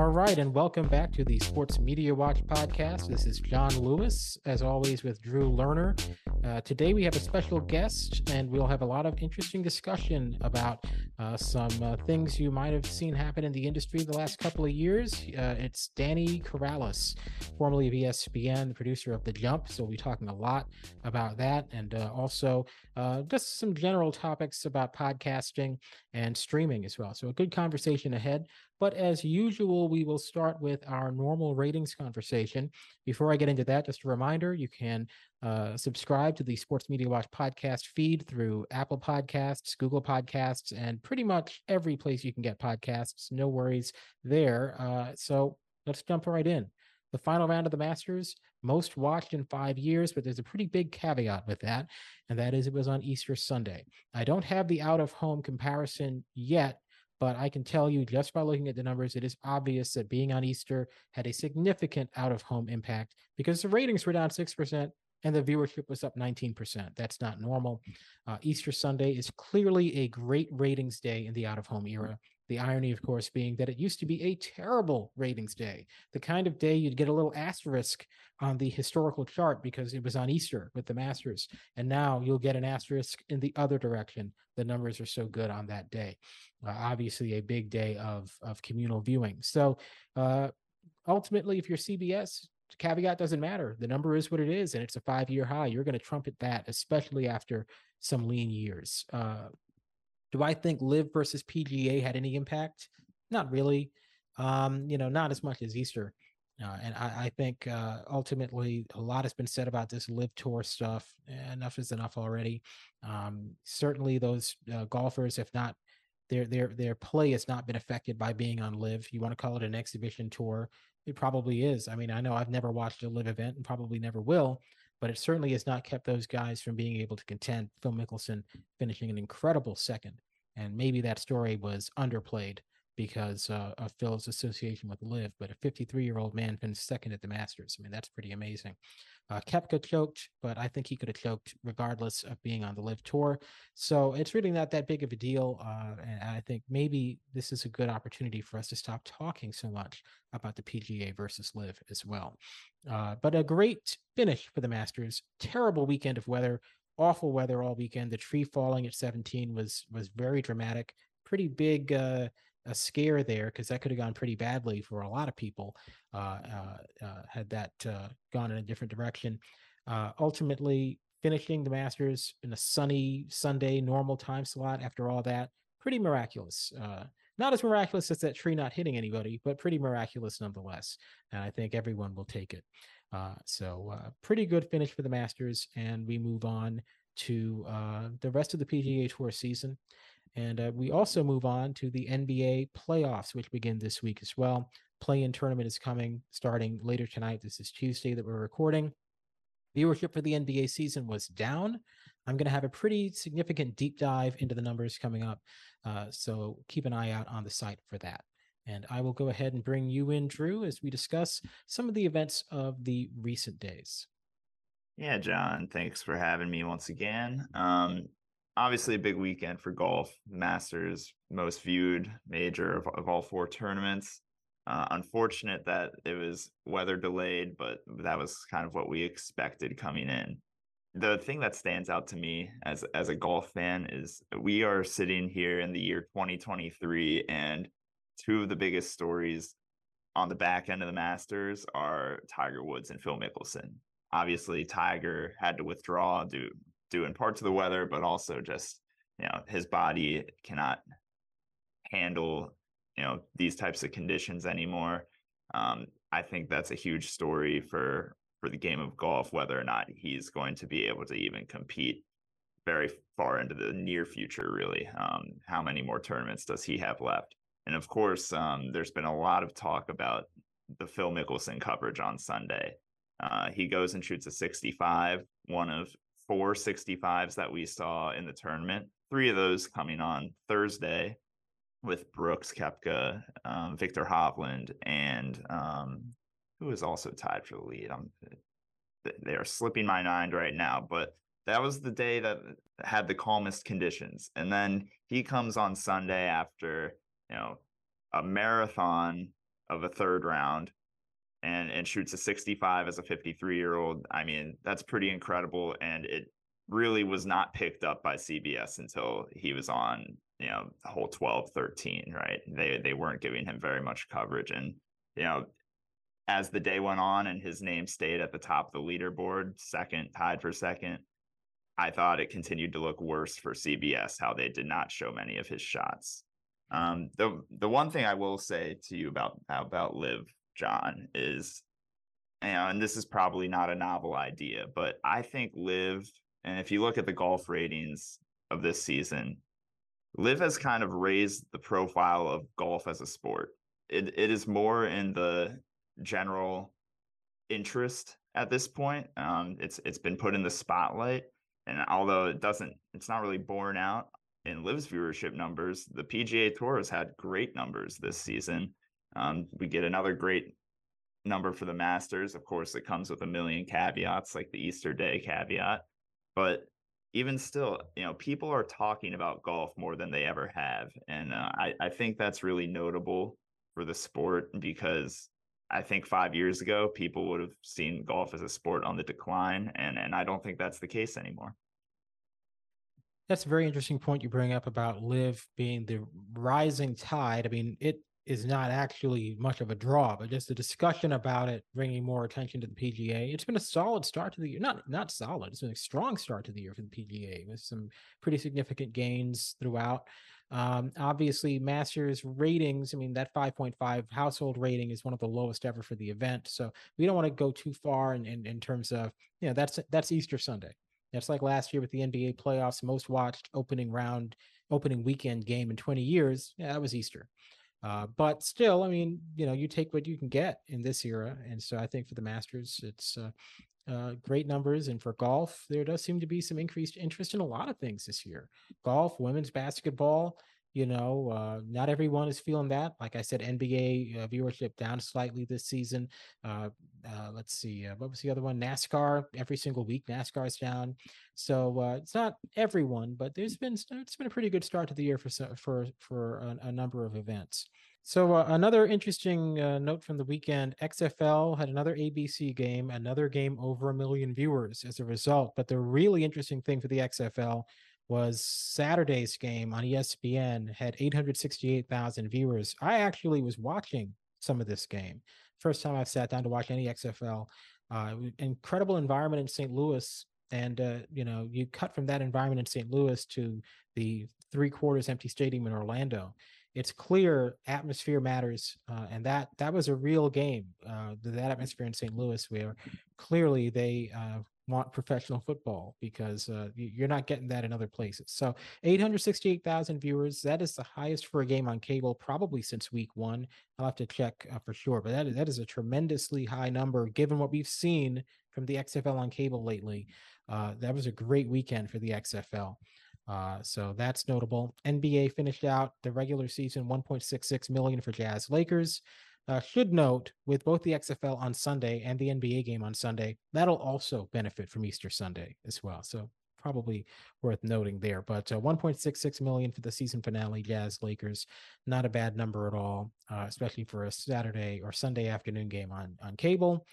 All right, and welcome back to the Sports Media Watch podcast. This is Jon Lewis, as always, with Drew Lerner. Uh, today we have a special guest, and we'll have a lot of interesting discussion about uh, some uh, things you might have seen happen in the industry the last couple of years. Uh, it's Danny Corrales, formerly of ESPN, producer of The Jump. So we'll be talking a lot about that, and uh, also uh, just some general topics about podcasting and streaming as well. So a good conversation ahead. But as usual, we will start with our normal ratings conversation. Before I get into that, just a reminder you can uh, subscribe to the Sports Media Watch podcast feed through Apple Podcasts, Google Podcasts, and pretty much every place you can get podcasts. No worries there. Uh, so let's jump right in. The final round of the Masters, most watched in five years, but there's a pretty big caveat with that, and that is it was on Easter Sunday. I don't have the out of home comparison yet but I can tell you just by looking at the numbers, it is obvious that being on Easter had a significant out of home impact because the ratings were down 6% and the viewership was up 19%. That's not normal. Uh, Easter Sunday is clearly a great ratings day in the out of home era. The irony, of course, being that it used to be a terrible ratings day, the kind of day you'd get a little asterisk on the historical chart because it was on Easter with the Masters. And now you'll get an asterisk in the other direction. The numbers are so good on that day. Uh, obviously, a big day of, of communal viewing. So uh, ultimately, if you're CBS, caveat doesn't matter. The number is what it is, and it's a five year high. You're going to trumpet that, especially after some lean years. Uh, do I think LIV versus PGA had any impact? Not really. Um, you know, not as much as Easter. Uh, and I, I think uh, ultimately a lot has been said about this LIV tour stuff. Enough is enough already. Um, certainly, those uh, golfers, if not their their their play, has not been affected by being on LIV. You want to call it an exhibition tour? It probably is. I mean, I know I've never watched a LIV event and probably never will, but it certainly has not kept those guys from being able to contend. Phil Mickelson finishing an incredible second. And maybe that story was underplayed because uh, of Phil's association with LIV, but a 53 year old man finished second at the Masters. I mean, that's pretty amazing. Uh, Koepka choked, but I think he could have choked regardless of being on the LIV tour. So it's really not that big of a deal. Uh, and I think maybe this is a good opportunity for us to stop talking so much about the PGA versus LIV as well. Uh, but a great finish for the Masters. Terrible weekend of weather, awful weather all weekend. The tree falling at 17 was was very dramatic. Pretty big uh, a scare there because that could have gone pretty badly for a lot of people uh, uh, uh had that uh, gone in a different direction. Uh, ultimately, finishing the Masters in a sunny Sunday normal time slot after all that, pretty miraculous. not as miraculous as that tree not hitting anybody, but pretty miraculous nonetheless. And I think everyone will take it. So pretty good finish for the Masters, and we move on to uh, the rest of the PGA Tour season. And uh, we also move on to the NBA playoffs, which begin this week as well. Play-in tournament is coming starting later tonight. This is Tuesday that we're recording. Viewership for the NBA season was down. I'm going to have a pretty significant deep dive into the numbers coming up. Uh, so keep an eye out on the site for that. And I will go ahead and bring you in, Drew, as we discuss some of the events of the recent days. Yeah, Jon, thanks for having me once again. Um, obviously, a big weekend for golf. Masters, most viewed major of, of all four tournaments. Uh, unfortunate that it was weather delayed, but that was kind of what we expected coming in. the thing that stands out to me as as a golf fan is we are sitting here in the year 2023 and two of the biggest stories on the back end of the Masters are Tiger Woods and Phil Mickelson. Obviously, Tiger had to withdraw due due in part to the weather, but also just you know his body cannot handle you know these types of conditions anymore. Um, I think that's a huge story for for the game of golf, whether or not he's going to be able to even compete very far into the near future. Really, um, how many more tournaments does he have left? And of course, um, there's been a lot of talk about the Phil Mickelson coverage on Sunday. Uh, he goes and shoots a 65, one of four 65s that we saw in the tournament. Three of those coming on Thursday with Brooks Koepka, um, Viktor Hovland, and um, who is also tied for the lead. I'm, they are slipping my mind right now, but that was the day that had the calmest conditions. And then he comes on Sunday after you know a marathon of a third round and and shoots a 65 as a 53 year old. I mean, that's pretty incredible, and it really was not picked up by CBS until he was on you know the whole 12 13 right they they weren't giving him very much coverage and you know as the day went on and his name stayed at the top of the leaderboard second tied for second i thought it continued to look worse for cbs how they did not show many of his shots um, the the one thing i will say to you about about LIV jon is you know and this is probably not a novel idea but i think LIV, and if you look at the golf ratings of this season LIV has kind of raised the profile of golf as a sport. It it is more in the general interest at this point. Um, it's it's been put in the spotlight, and although it doesn't, it's not really borne out in LIV's viewership numbers. The PGA Tour has had great numbers this season. Um, we get another great number for the Masters. Of course, it comes with a million caveats, like the Easter Day caveat, but even still, you know, people are talking about golf more than they ever have. And uh, I, I think that's really notable for the sport because I think five years ago, people would have seen golf as a sport on the decline. And, and I don't think that's the case anymore. That's a very interesting point you bring up about LIV being the rising tide. I mean, it is not actually much of a draw, but just a discussion about it bringing more attention to the PGA. It's been a solid start to the year. Not not solid. It's been a strong start to the year for the PGA with some pretty significant gains throughout. Um, obviously, Masters ratings. I mean, that 5.5 household rating is one of the lowest ever for the event. So we don't want to go too far in, in, in terms of you know that's that's Easter Sunday. That's like last year with the NBA playoffs, most watched opening round, opening weekend game in 20 years. Yeah, that was Easter. Uh, but still, I mean, you know, you take what you can get in this era, and so I think for the Masters, it's uh, uh, great numbers, and for golf, there does seem to be some increased interest in a lot of things this year. Golf, women's basketball, you know, uh, not everyone is feeling that. Like I said, NBA uh, viewership down slightly this season. Uh, uh, let's see, uh, what was the other one? NASCAR. Every single week, NASCAR is down. So uh, it's not everyone, but there's been it's been a pretty good start to the year for for for a, a number of events. So uh, another interesting uh, note from the weekend: XFL had another ABC game, another game over a million viewers as a result. But the really interesting thing for the XFL was Saturday's game on ESPN had 868,000 viewers. I actually was watching some of this game. First time I've sat down to watch any XFL. Uh, incredible environment in St. Louis. And, uh, you know, you cut from that environment in St. Louis to the three quarters empty stadium in Orlando. It's clear atmosphere matters. Uh, and that that was a real game. Uh, that atmosphere in St. Louis, where clearly they uh, want professional football because uh, you're not getting that in other places. So 868,000 viewers, that is the highest for a game on cable probably since week one. I'll have to check uh, for sure, but that is, that is a tremendously high number given what we've seen from the XFL on cable lately. Uh, that was a great weekend for the XFL. Uh, so that's notable. NBA finished out the regular season 1.66 million for Jazz Lakers. Uh, should note with both the XFL on Sunday and the NBA game on Sunday, that'll also benefit from Easter Sunday as well. So probably worth noting there. But uh, 1.66 million for the season finale, Jazz Lakers, not a bad number at all, uh, especially for a Saturday or Sunday afternoon game on on cable.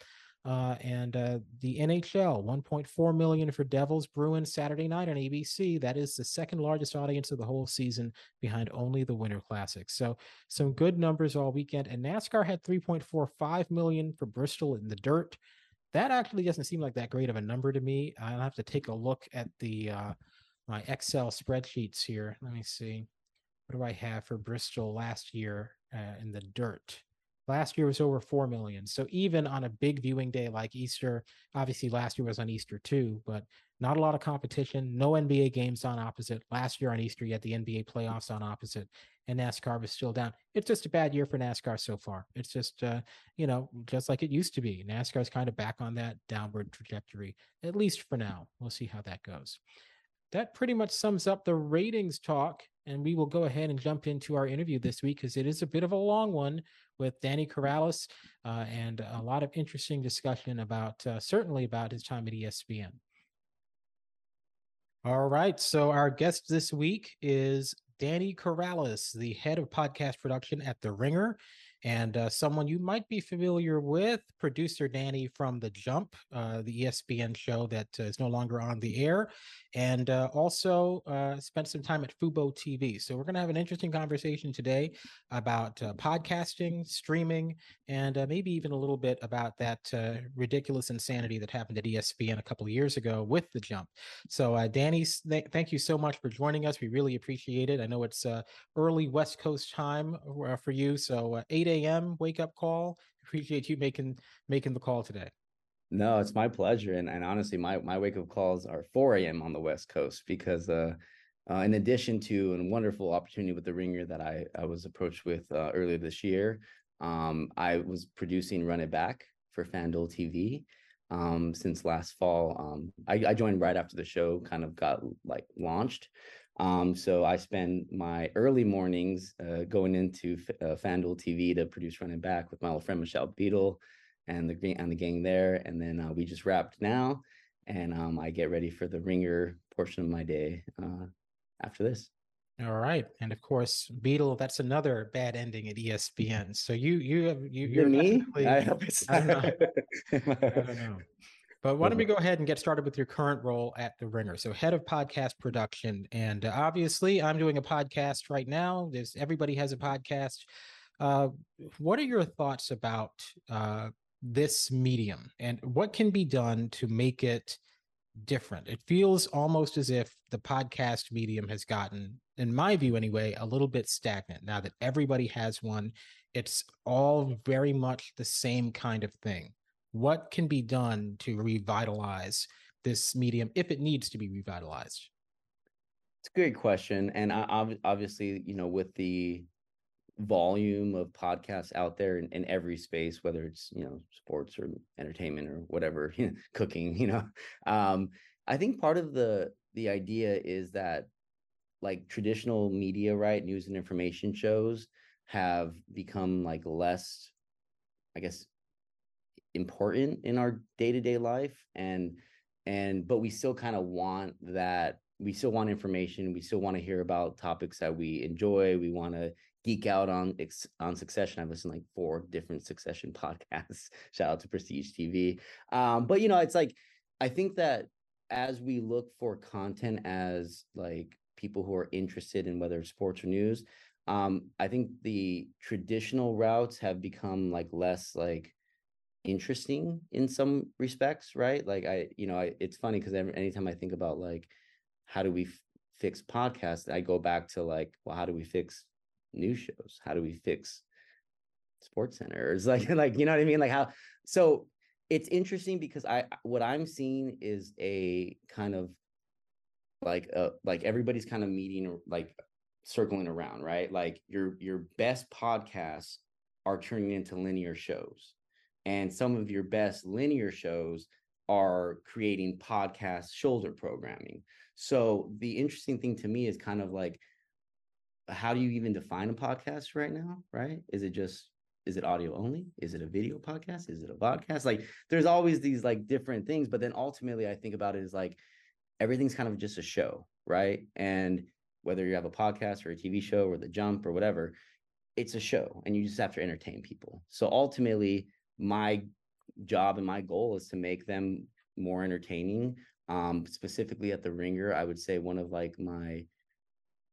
Uh, and uh, the NHL, 1.4 million for Devils Bruins Saturday night on ABC. That is the second largest audience of the whole season, behind only the Winter Classic. So some good numbers all weekend. And NASCAR had 3.45 million for Bristol in the dirt. That actually doesn't seem like that great of a number to me. I'll have to take a look at the uh, my Excel spreadsheets here. Let me see. What do I have for Bristol last year uh, in the dirt? Last year was over 4 million. So even on a big viewing day like Easter, obviously last year was on Easter too, but not a lot of competition. No NBA games on opposite. Last year on Easter, you had the NBA playoffs on opposite, and NASCAR was still down. It's just a bad year for NASCAR so far. It's just, uh, you know, just like it used to be. NASCAR is kind of back on that downward trajectory, at least for now. We'll see how that goes. That pretty much sums up the ratings talk and we will go ahead and jump into our interview this week because it is a bit of a long one with Danny Corrales uh, and a lot of interesting discussion about uh, certainly about his time at ESPN. All right. So our guest this week is Danny Corrales, the head of podcast production at The Ringer and uh, someone you might be familiar with, producer Danny from The Jump, uh, the ESPN show that uh, is no longer on the air, and uh, also uh, spent some time at Fubo TV. So we're going to have an interesting conversation today about uh, podcasting, streaming, and maybe even a little bit about that ridiculous insanity that happened at ESPN a couple of years ago with The Jump. So Danny, th- thank you so much for joining us. We really appreciate it. I know it's early West Coast time for you, so 8 8 a.m. wake up call. Appreciate you making making the call today. No, it's my pleasure. And, and honestly, my, my wake up calls are 4 a.m. on the West Coast because, uh, uh, in addition to a wonderful opportunity with the Ringer that I, I was approached with uh, earlier this year, um, I was producing Run It Back for FanDuel TV um, since last fall. Um, I, I, joined right after the show kind of got like launched. Um, so I spend my early mornings uh, going into uh, FanDuel TV to produce Run It Back with my old friend Michelle Beadle and the and the gang there, and then uh, we just wrapped now, and um, I get ready for the Ringer portion of my day uh, after this. All right, and of course, Beadle. That's another bad ending at ESPN. So you you have you you're me. I hope it's. I don't know. I don't know. But why don't we go ahead and get started with your current role at The Ringer? So, head of podcast production, and uh, obviously, I'm doing a podcast right now. There's everybody has a podcast. Uh, what are your thoughts about uh, this medium, and what can be done to make it different? It feels almost as if the podcast medium has gotten, in my view anyway, a little bit stagnant now that everybody has one. It's all very much the same kind of thing what can be done to revitalize this medium if it needs to be revitalized? It's a great question, and I, obviously, you know, with the volume of podcasts out there in, in, every space, whether it's you know sports or entertainment or whatever, you know, cooking, you know, um, I think part of the the idea is that like traditional media, right, news and information shows have become like less, I guess, important in our day-to-day life and and but we still kind of want that we still want information we still want to hear about topics that we enjoy we want to geek out on on succession. I've listened to like four different succession podcasts. Shout out to prestige tv um but you know it's like i think that as we look for content as like people who are interested in whether it's sports or news um i think the traditional routes have become like less like interesting in some respects, right? Like I, you know, I, it's funny because anytime I think about like how do we f- fix podcasts, I go back to like, well, how do we fix news shows? How do we fix sports centers? Like, like you know what I mean? Like how? So it's interesting because I what I'm seeing is a kind of like uh like everybody's kind of meeting like circling around, right? Like your your best podcasts are turning into linear shows and some of your best linear shows are creating podcast shoulder programming. So the interesting thing to me is kind of like how do you even define a podcast right now, right? Is it just is it audio only? Is it a video podcast? Is it a podcast? Like there's always these like different things, but then ultimately I think about it as like everything's kind of just a show, right? And whether you have a podcast or a TV show or the jump or whatever, it's a show and you just have to entertain people. So ultimately my job and my goal is to make them more entertaining. Um, specifically at the Ringer, I would say one of like my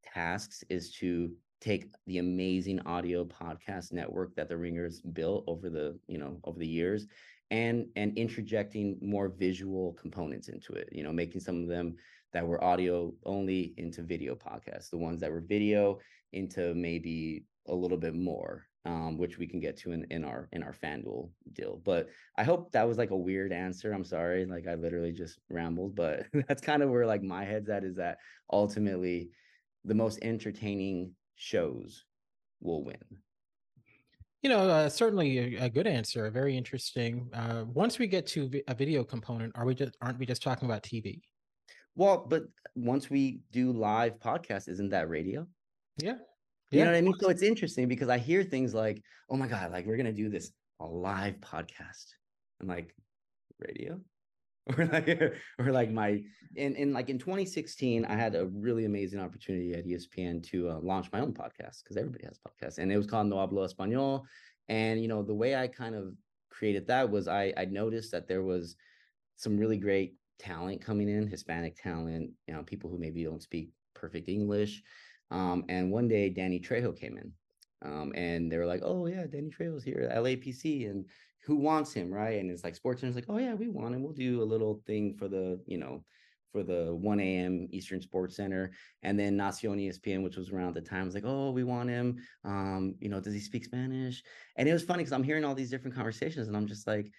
tasks is to take the amazing audio podcast network that the Ringers built over the you know over the years and and interjecting more visual components into it you know making some of them that were audio only into video podcasts the ones that were video into maybe a little bit more um, which we can get to in, in our in our FanDuel deal. But I hope that was like a weird answer. I'm sorry, like I literally just rambled, but that's kind of where like my head's at is that ultimately the most entertaining shows will win. You know, uh, certainly a, a, good answer, a very interesting. Uh, once we get to a video component, are we just aren't we just talking about TV? Well, but once we do live podcast, isn't that radio? Yeah, you yeah. know what I mean? So it's interesting because I hear things like, oh my God, like we're going to do this a live podcast. I'm like, radio? Or like, or like my, in, in like in 2016, I had a really amazing opportunity at ESPN to uh, launch my own podcast because everybody has podcasts and it was called No Hablo Español. And, you know, the way I kind of created that was I, I noticed that there was some really great talent coming in, Hispanic talent, you know, people who maybe don't speak perfect English. Um, and one day Danny Trejo came in. Um, and they were like, "Oh yeah, Danny Trejo's here at LAPC, and who wants him, right?" And it's like SportsCenter's like, "Oh yeah, we want him. We'll do a little thing for the, you know, for the 1 a.m. Eastern Sports Center." And then Nacion ESPN, which was around the time, was like, "Oh, we want him. Um, you know, does he speak Spanish?" And it was funny because I'm hearing all these different conversations, and I'm just like,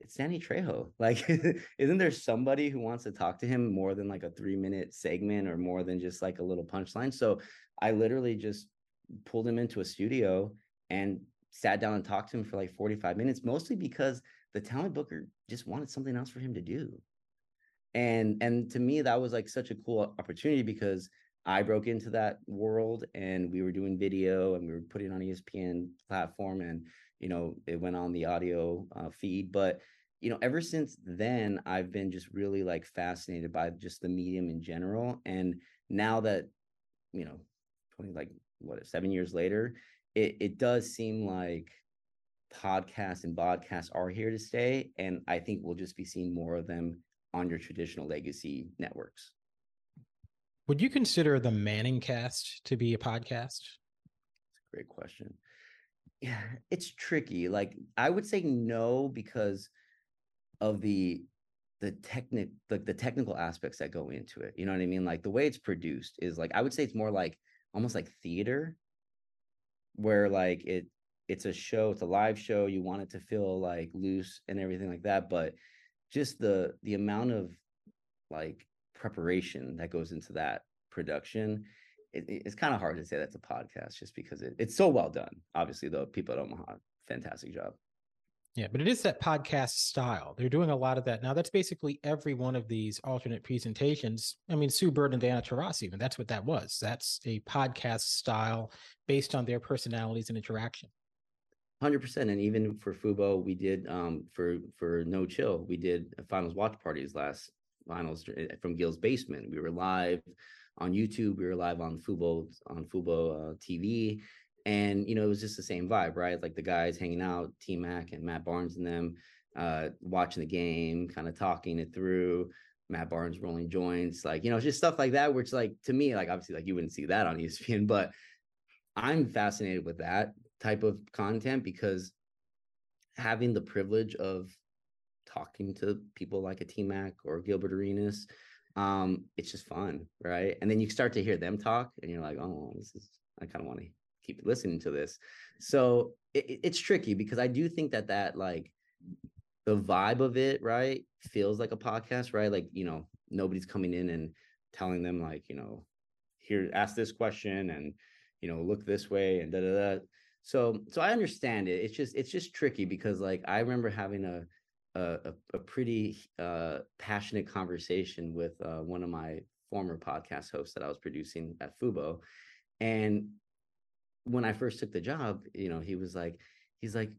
it's Danny Trejo. Like, isn't there somebody who wants to talk to him more than like a three minute segment or more than just like a little punchline? So I literally just pulled him into a studio and sat down and talked to him for like 45 minutes, mostly because the talent booker just wanted something else for him to do. And and to me, that was like such a cool opportunity because I broke into that world and we were doing video and we were putting on ESPN platform and you know it went on the audio uh, feed but you know ever since then i've been just really like fascinated by just the medium in general and now that you know 20 like what seven years later it, it does seem like podcasts and podcasts are here to stay and i think we'll just be seeing more of them on your traditional legacy networks. Would you consider the ManningCast to be a podcast? It's A great question. Yeah, it's tricky. Like I would say no because of the the technic the, the technical aspects that go into it. You know what I mean? Like the way it's produced is like I would say it's more like almost like theater where like it it's a show, it's a live show, you want it to feel like loose and everything like that, but just the the amount of like preparation that goes into that production it, it's kind of hard to say that's a podcast just because it, it's so well done. Obviously, though, people at Omaha, fantastic job. Yeah, but it is that podcast style. They're doing a lot of that now. That's basically every one of these alternate presentations. I mean, Sue Bird and Diana Taurasi, even that's what that was. That's a podcast style based on their personalities and interaction. Hundred percent, and even for Fubo, we did um, for for No Chill, we did finals watch parties last finals eh, from Gil's basement. We were live on YouTube. We were live on Fubo on Fubo uh, TV, and you know it was just the same vibe, right? Like the guys hanging out, T Mac and Matt Barnes and them, uh, watching the game, kind of talking it through. Matt Barnes rolling joints, like you know, just stuff like that. Which, like to me, like obviously, like you wouldn't see that on ESPN, but I'm fascinated with that type of content because having the privilege of talking to people like a T Mac or Gilbert Arenas, um, it's just fun, right? And then you start to hear them talk, and you're like, oh, this is I kind of want to keep listening to this. So it, it's tricky because I do think that that like the vibe of it, right, feels like a podcast, right? Like you know, nobody's coming in and telling them like you know, here, ask this question, and you know, look this way, and da da da. So so I understand it. It's just it's just tricky because like I remember having a a, a, pretty uh, passionate conversation with uh, one of my former podcast hosts that I was producing at Fubo. And when I first took the job, you know, he was like, he's like,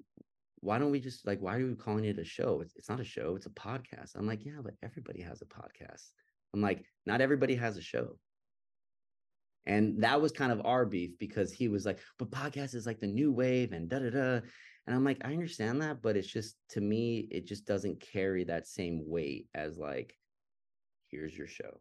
why don't we just like, why are we calling it a show? It's, it's not a show, it's a podcast. I'm like, yeah, but everybody has a podcast. I'm like, not everybody has a show. And that was kind of our beef because he was like, but podcast is like the new wave and da da da. And I'm like, I understand that, but it's just to me, it just doesn't carry that same weight as like, here's your show.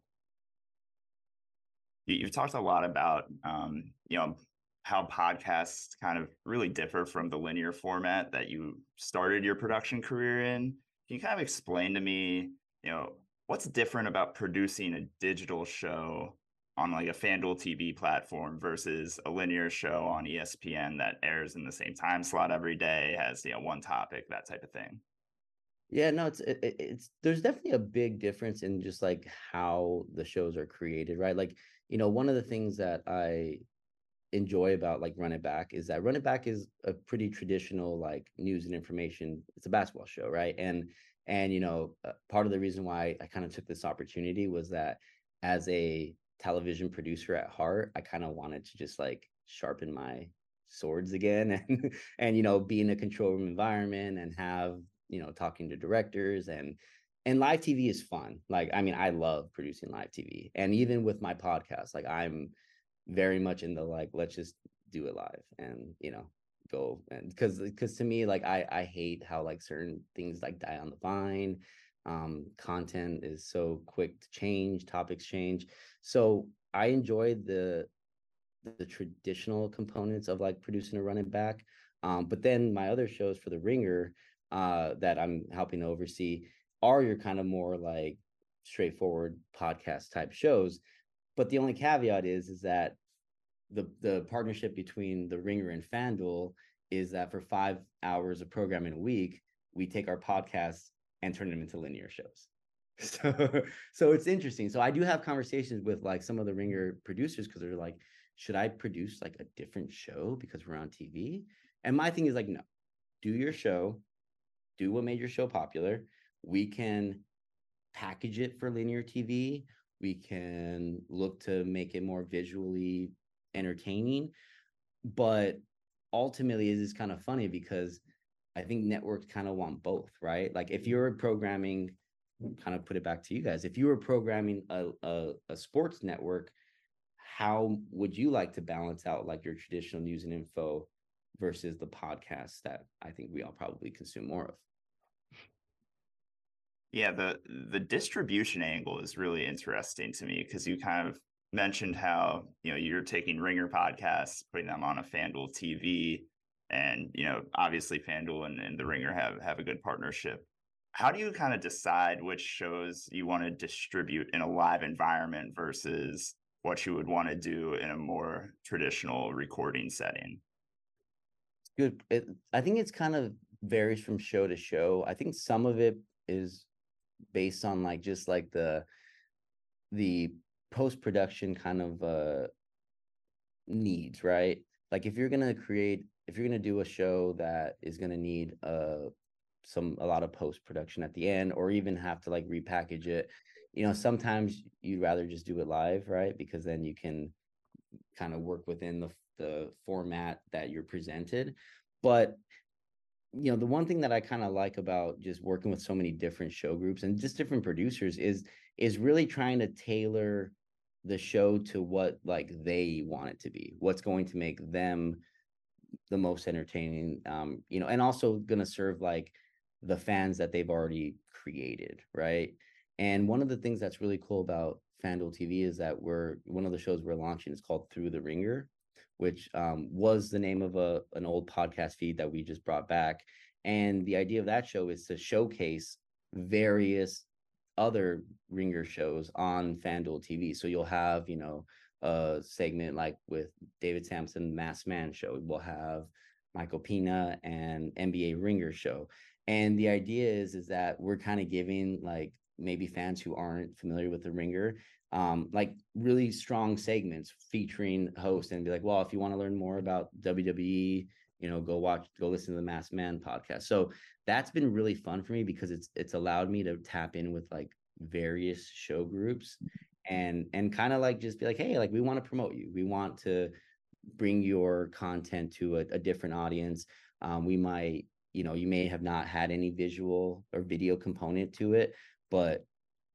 You've talked a lot about, um, you know, how podcasts kind of really differ from the linear format that you started your production career in. Can you kind of explain to me, you know, what's different about producing a digital show on like a FanDuel TV platform versus a linear show on ESPN that airs in the same time slot every day, has you know one topic, that type of thing. Yeah, no, it's it, it's there's definitely a big difference in just like how the shows are created, right? Like, you know, one of the things that I enjoy about like Run It Back is that Run It Back is a pretty traditional like news and information. It's a basketball show, right? And and you know, uh, part of the reason why I kind of took this opportunity was that as a television producer at heart, I kind of wanted to just like sharpen my swords again and and you know be in a control room environment and have you know talking to directors and and live TV is fun. Like I mean I love producing live TV. And even with my podcast like I'm very much in the like let's just do it live and you know go and because because to me like I I hate how like certain things like die on the vine. Um content is so quick to change topics change. So i enjoy the the traditional components of like producing a Run It Back. Um but then my other shows for the ringer uh that i'm helping to oversee are your kind of more like straightforward podcast type shows. But the only caveat is is that the the partnership between the ringer and fanduel is that for five hours of programming a week we take our podcasts and turn them into linear shows. So, so it's interesting. So I do have conversations with like some of the ringer producers because they're like, should I produce like a different show because we're on TV? And my thing is like, no, do your show, do what made your show popular. We can package it for linear TV. We can look to make it more visually entertaining. But ultimately, it is kind of funny because I think networks kind of want both, right? Like if you're programming, kind of put it back to you guys. If you were programming a, a, a sports network, how would you like to balance out like your traditional news and info versus the podcasts that I think we all probably consume more of? Yeah, the the distribution angle is really interesting to me because you kind of mentioned how you know you're taking Ringer podcasts, putting them on a FanDuel TV, and you know obviously FanDuel and, and the Ringer have have a good partnership. How do you kind of decide which shows you want to distribute in a live environment versus what you would want to do in a more traditional recording setting? Good. It, I think it's kind of varies from show to show. I think some of it is based on like just like the the post production kind of uh needs, right? Like if you're gonna create if you're going to do a show that is going to need uh some a lot of post production at the end or even have to like repackage it you know sometimes you'd rather just do it live right because then you can kind of work within the the format that you're presented but you know the one thing that i kind of like about just working with so many different show groups and just different producers is is really trying to tailor the show to what like they want it to be what's going to make them the most entertaining um you know and also going to serve like the fans that they've already created right and one of the things that's really cool about FanDuel TV is that we're one of the shows we're launching is called Through the Ringer, which um, was the name of a an old podcast feed that we just brought back. And the idea of that show is to showcase various other Ringer shows on FanDuel TV. So you'll have, you know, a segment like with David Sampson, Masked Man show. We'll have Michael Pina and NBA Ringer show. And the idea is is that we're kind of giving like maybe fans who aren't familiar with the Ringer um, like really strong segments featuring hosts and be like, well, if you want to learn more about WWE, you know, go watch, go listen to the Masked Man podcast. So that's been really fun for me because it's it's allowed me to tap in with like various show groups and and kind of like just be like hey like we want to promote you. We want to bring your content to a, a different audience. Um, we might you know you may have not had any visual or video component to it but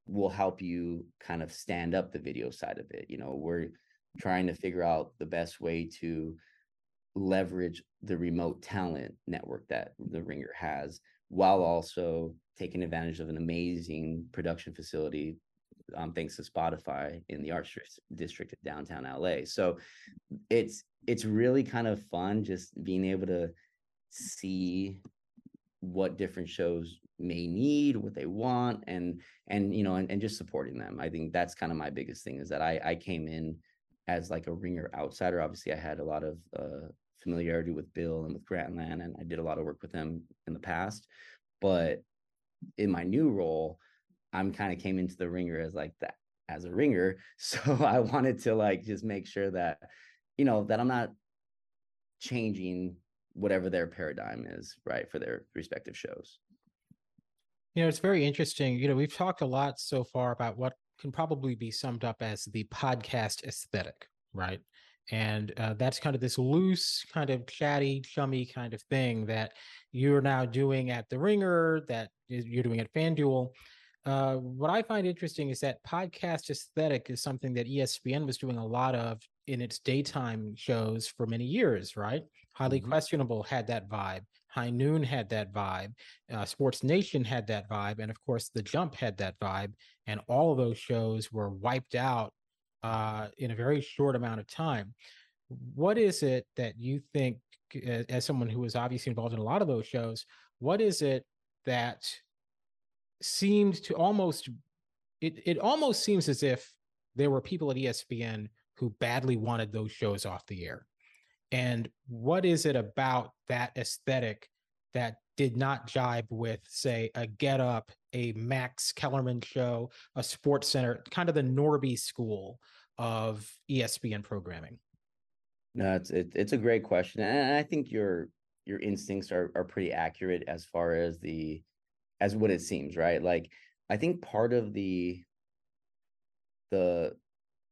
we'll help you kind of stand up the video side of it. You know we're trying to figure out the best way to leverage the remote talent network that the ringer has while also taking advantage of an amazing production facility um, thanks to spotify in the arts district of downtown la so it's it's really kind of fun just being able to see what different shows may need what they want and and you know and, and just supporting them. I think that's kind of my biggest thing is that i i came in as like a ringer outsider. Obviously i had a lot of uh familiarity with bill and with grantland and i did a lot of work with them in the past but in my new role i'm kind of came into the ringer as like that as a ringer so i wanted to like just make sure that you know that i'm not changing whatever their paradigm is right for their respective shows you know, it's very interesting. You know, we've talked a lot so far about what can probably be summed up as the podcast aesthetic, right? And uh, that's kind of this loose, kind of chatty, chummy kind of thing that you're now doing at The Ringer, that you're doing at FanDuel. Uh, what I find interesting is that podcast aesthetic is something that ESPN was doing a lot of in its daytime shows for many years, right? Highly mm-hmm. questionable had that vibe. High Noon had that vibe. Uh, Sports Nation had that vibe. And of course, The Jump had that vibe. And all of those shows were wiped out uh, in a very short amount of time. What is it that you think, as someone who was obviously involved in a lot of those shows, what is it that seemed to almost, it, it almost seems as if there were people at ESPN who badly wanted those shows off the air and what is it about that aesthetic that did not jibe with, say, a Get Up, a Max Kellerman show, a Sports Center, kind of the Norby school of ESPN programming? No, it's it, it's a great question, and I think your your instincts are are pretty accurate as far as the as what it seems, right? Like I think part of the the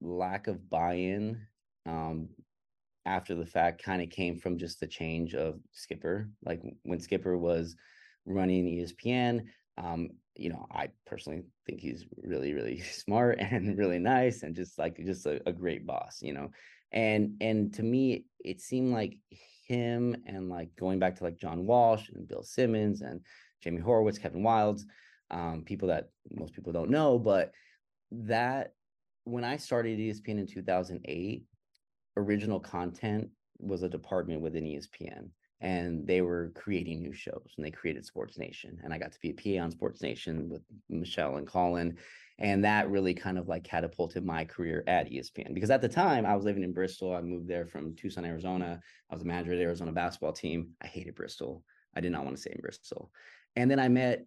lack of buy-in um, after the fact kind of came from just the change of Skipper. Like when Skipper was running ESPN, um, you know, I personally think he's really, really smart and really nice and just like just a, a great boss, you know. And and to me, it seemed like him and like going back to like John Walsh and Bill Simmons and Jamie Horowitz, Kevin Wildes, um, people that most people don't know, but that when I started ESPN in 2008, original content was a department within ESPN and they were creating new shows and they created Sports Nation and I got to be a PA on Sports Nation with Michelle and Colin and that really kind of like catapulted my career at ESPN because at the time I was living in Bristol I moved there from Tucson Arizona I was a manager of the Arizona basketball team I hated Bristol I did not want to stay in Bristol and then I met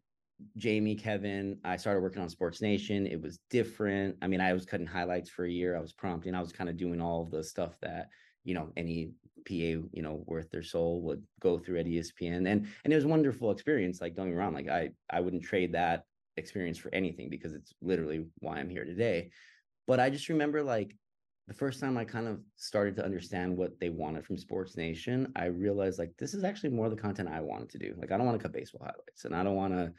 Jamie, Kevin, I started working on Sports Nation. It was different. I mean, I was cutting highlights for a year. I was prompting. I was kind of doing all the stuff that you know any PA you know worth their soul would go through at ESPN, and and it was a wonderful experience. Like don't get me wrong, like I I wouldn't trade that experience for anything because it's literally why I'm here today. But I just remember like the first time I kind of started to understand what they wanted from Sports Nation, I realized like this is actually more the content I wanted to do. Like I don't want to cut baseball highlights, and I don't want to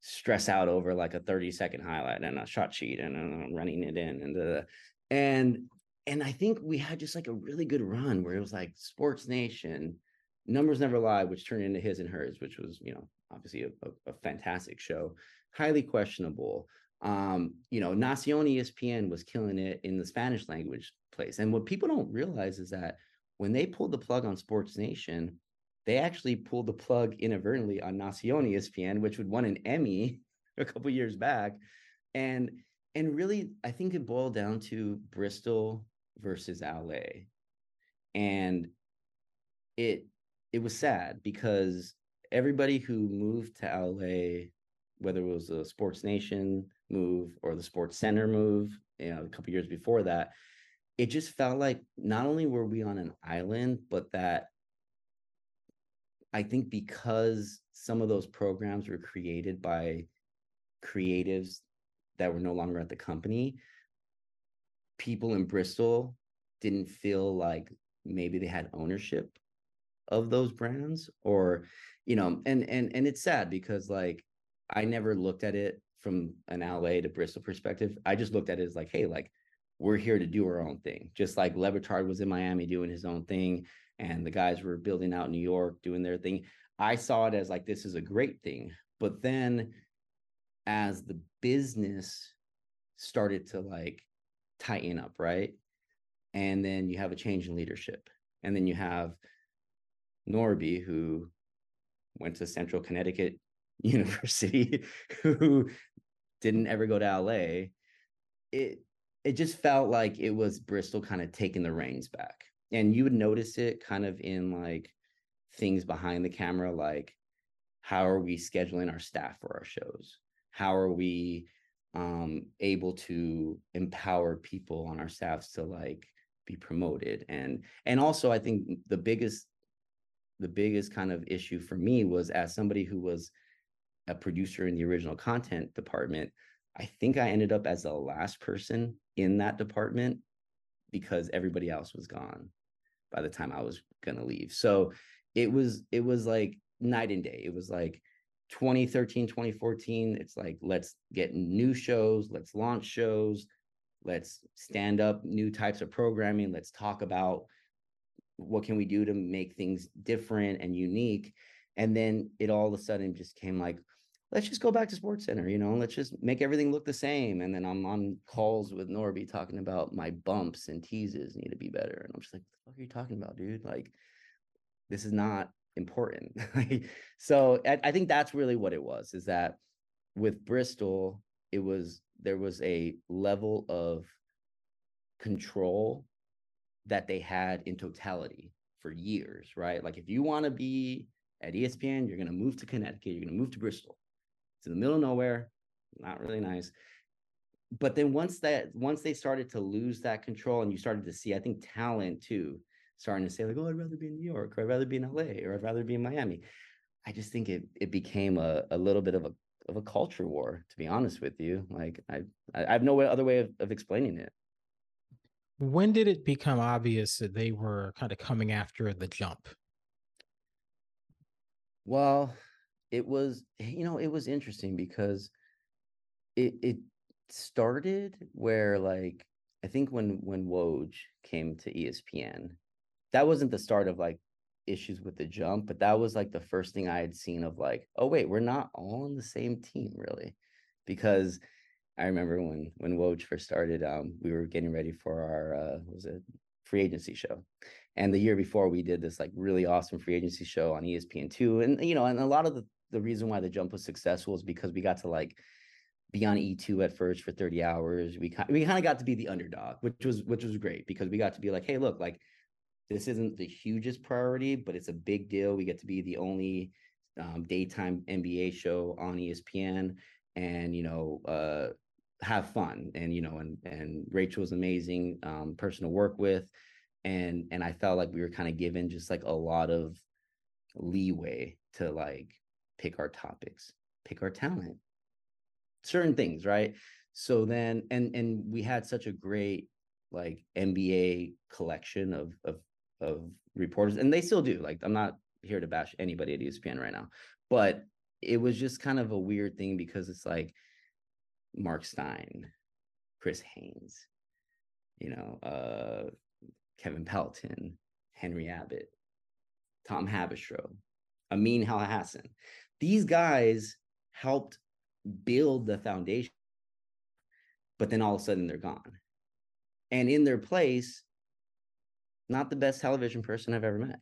stress out over like a 30 second highlight and a shot sheet and uh, running it in and the and and I think we had just like a really good run where it was like Sports Nation, Numbers Never Lie, which turned into His and Hers, which was you know obviously a, a, a fantastic show, highly questionable. Um, you know, Nacion ESPN was killing it in the Spanish language place, and what people don't realize is that when they pulled the plug on Sports Nation, they actually pulled the plug inadvertently on Nacion ESPN, which would won an Emmy a couple years back. And and really, I think it boiled down to Bristol versus LA. And it it was sad because everybody who moved to LA, whether it was the Sports Nation move or the Sports Center move, you know, a couple years before that, it just felt like not only were we on an island, but that I think because some of those programs were created by creatives that were no longer at the company, people in Bristol didn't feel like maybe they had ownership of those brands or you know and and and it's sad because like I never looked at it from an LA to Bristol perspective. I just looked at it as like hey like we're here to do our own thing. Just like Le Batard was in Miami doing his own thing, and the guys were building out New York doing their thing. I saw it as like this is a great thing. But then as the business started to like tighten up, right? And then you have a change in leadership. And then you have Norby, who went to Central Connecticut University, who didn't ever go to LA. It it just felt like it was Bristol kind of taking the reins back. And you would notice it kind of in like things behind the camera, like how are we scheduling our staff for our shows? How are we um, able to empower people on our staffs to like be promoted? And and also I think the biggest the biggest kind of issue for me was as somebody who was a producer in the original content department, I think I ended up as the last person in that department because everybody else was gone by the time I was going to leave. So it was it was like night and day. It was like 2013, 2014, it's like let's get new shows, let's launch shows, let's stand up new types of programming, let's talk about what can we do to make things different and unique. And then it all of a sudden just came like, let's just go back to Sports Center, you know, let's just make everything look the same. And then I'm on calls with Norby talking about my bumps and teases need to be better. And I'm just like, what are you talking about, dude? Like, this is not important. so I, I think that's really what it was, is that with Bristol, it was there was a level of control that they had in totality for years, right? Like if you want to be at ESPN, you're going to move to Connecticut, you're going to move to Bristol. It's in the middle of nowhere, not really nice. But then once that once they started to lose that control and you started to see, I think talent too, starting to say like, oh, I'd rather be in New York, or I'd rather be in LA, or I'd rather be in Miami. I just think it it became a, a little bit of a of a culture war, to be honest with you. Like I I have no other way of, of explaining it. When did it become obvious that they were kind of coming after the jump? Well, it was, you know, it was interesting because it it started where like I think when when Woj came to ESPN, that wasn't the start of like issues with the jump, but that was like the first thing I had seen of like, oh wait, we're not all on the same team really, because I remember when when Woj first started, um, we were getting ready for our uh, was it? Free agency show, and the year before we did this like really awesome free agency show on ESPN two, and you know, and a lot of the the reason why the jump was successful is because we got to like be on E2 at first for 30 hours. We kind we kind of got to be the underdog, which was which was great because we got to be like, hey, look, like this isn't the hugest priority, but it's a big deal. We get to be the only um, daytime NBA show on ESPN, and you know, uh, have fun and you know and and Rachel was amazing um, person to work with and and I felt like we were kind of given just like a lot of leeway to like pick our topics pick our talent certain things right so then and and we had such a great like NBA collection of of of reporters and they still do like I'm not here to bash anybody at ESPN right now but it was just kind of a weird thing because it's like Mark Stein, Chris Haynes, you know, uh, Kevin Pelton, Henry Abbott, Tom Haberstroh, Amin Elhassan. These guys helped build the foundation, but then all of a sudden they're gone. And in their place, not the best television person I've ever met.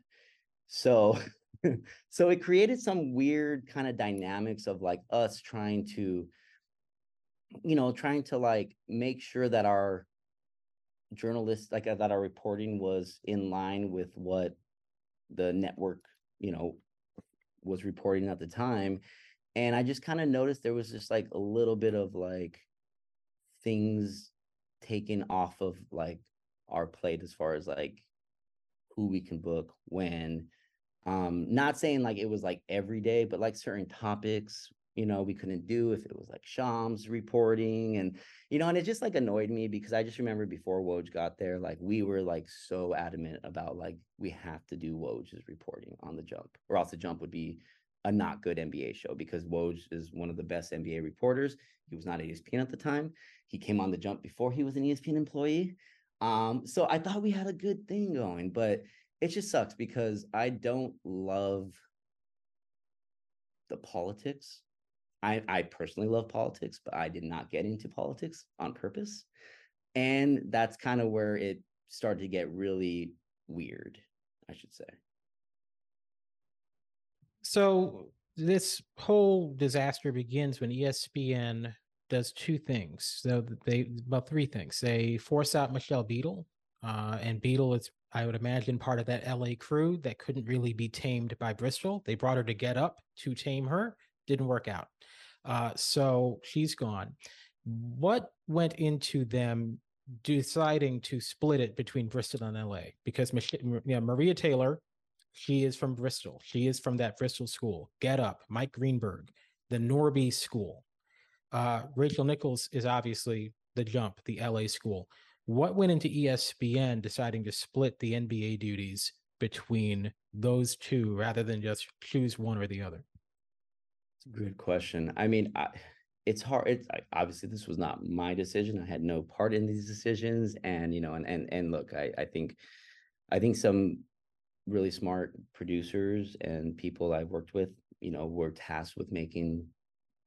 So so it created some weird kind of dynamics of like us trying to you know, trying to like make sure that our journalists, like uh, that our reporting was in line with what the network, you know, was reporting at the time. And I just kind of noticed there was just like a little bit of like things taken off of like our plate as far as like who we can book when um not saying like it was like every day but like certain topics you know, we couldn't do if it was like Shams reporting and, you know, and it just like annoyed me because I just remember before Woj got there, like we were like so adamant about like, we have to do Woj's reporting on the jump or else the jump would be a not good NBA show because Woj is one of the best NBA reporters. He was not at ESPN at the time. He came on the jump before he was an ESPN employee. Um, so I thought we had a good thing going, but it just sucks because I don't love the politics. I, I personally love politics, but I did not get into politics on purpose. And that's kind of where it started to get really weird, I should say. So this whole disaster begins when ESPN does two things. So they about three things. They force out Michelle Beadle, uh, and Beadle is, I would imagine, part of that LA crew that couldn't really be tamed by Bristol. They brought her to get up to tame her, didn't work out. Uh, so she's gone. What went into them deciding to split it between Bristol and LA? Because Mich- Maria Taylor, she is from Bristol. She is from that Bristol school. Get Up, Mike Greenberg, the Norby School. Uh, Rachel Nichols is obviously the jump, the LA school. What went into ESPN deciding to split the NBA duties between those two rather than just choose one or the other? It's a good question. I mean, I, it's hard. It's obviously this was not my decision. I had no part in these decisions, and you know, and and and look, I I think, I think some really smart producers and people I've worked with, you know, were tasked with making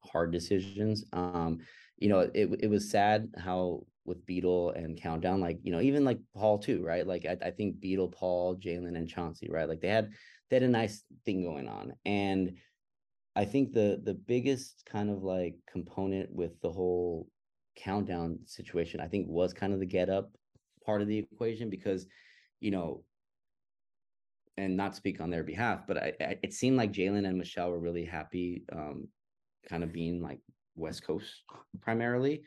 hard decisions. Um, you know, it it was sad how with Beadle and Countdown, like you know, even like Paul too, right? Like I, I think Beadle, Paul, Jalen, and Chauncey, right? Like they had they had a nice thing going on, and I think the the biggest kind of like component with the whole Countdown situation, I think, was kind of the get up part of the equation because, you know, and not speak on their behalf, but I, I it seemed like Jalen and Michelle were really happy, um, kind of being like West Coast primarily.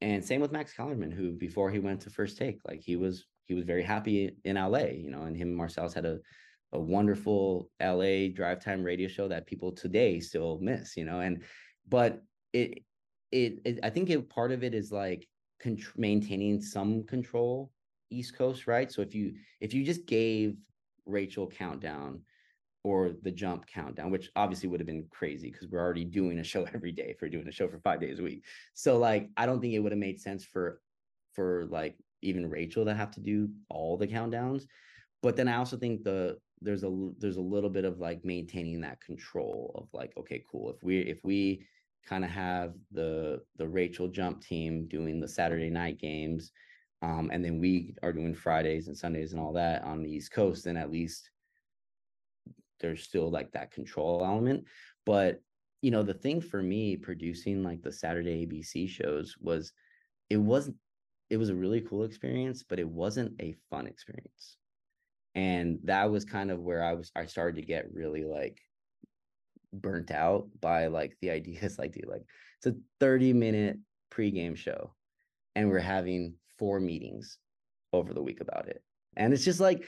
And same with Max Kellerman, who before he went to first take, like he was he was very happy in LA, you know, and him and Marcellus had a a wonderful LA drive time radio show that people today still miss, you know, and but it it, it I think it, part of it is like contr- maintaining some control East Coast, right? So if you if you just gave Rachel countdown or the jump countdown, which obviously would have been crazy because we're already doing a show every day for doing a show for five days a week. So like I don't think it would have made sense for for like even Rachel to have to do all the countdowns. But then I also think the there's a there's a little bit of like maintaining that control of like, okay, cool. If we if we kind of have the the Rachel jump team doing the Saturday night games, um, and then we are doing Fridays and Sundays and all that on the East Coast, then at least there's still like that control element. But you know, the thing for me producing like the Saturday ABC shows was it wasn't it was a really cool experience, but it wasn't a fun experience. And that was kind of where I was I started to get really like burnt out by like the ideas like dude, like it's a 30 minute pregame show and we're having four meetings over the week about it. And it's just like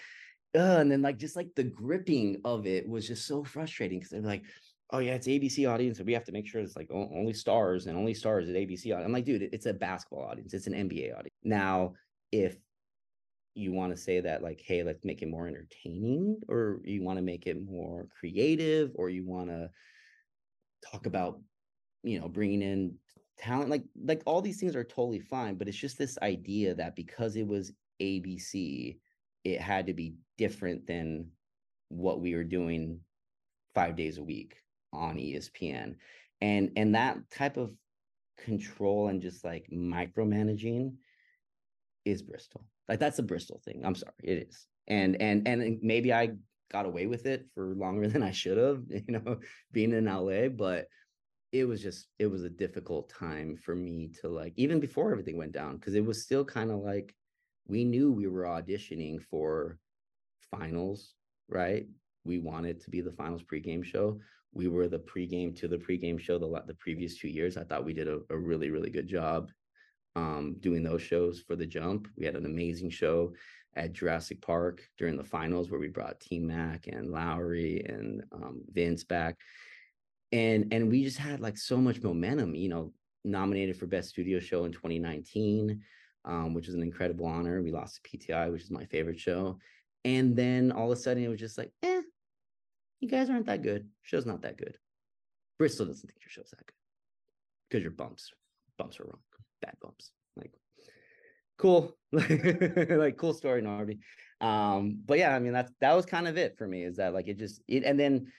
and then like just like the gripping of it was just so frustrating because they're like, oh yeah, it's ABC audience, and we have to make sure it's like only stars and only stars at ABC. I'm like, dude, it's a basketball audience, it's an NBA audience. Now, if you want to say that like, hey, let's make it more entertaining, or you want to make it more creative, or you want to talk about, you know, bringing in talent, like like all these things are totally fine, but it's just this idea that because it was ABC it had to be different than what we were doing five days a week on espn and and that type of control and just like micromanaging is bristol. Like that's a bristol thing. I'm sorry it is. And and and maybe i got away with it for longer than i should have you know being in la but it was just it was a difficult time for me to like even before everything went down because it was still kind of like we knew we were auditioning for finals, right? We wanted to be the finals pregame show. We were the pregame to the pregame show the, the previous two years. I thought we did a, a really, really good job um, doing those shows for the jump. We had an amazing show at Jurassic Park during the finals where we brought T Mac and Lowry and um, Vince back. And and we just had like so much momentum, you know, nominated for best studio show in 2019 um, which was an incredible honor. We lost to PTI, which is my favorite show. And then all of a sudden it was just like, eh, you guys aren't that good. Show's not that good. Bristol doesn't think your show's that good because your bumps bumps are wrong, bad bumps. Like cool, like cool story, Norby. Um, but yeah, I mean that's that was kind of it for me. Is that like it just it and then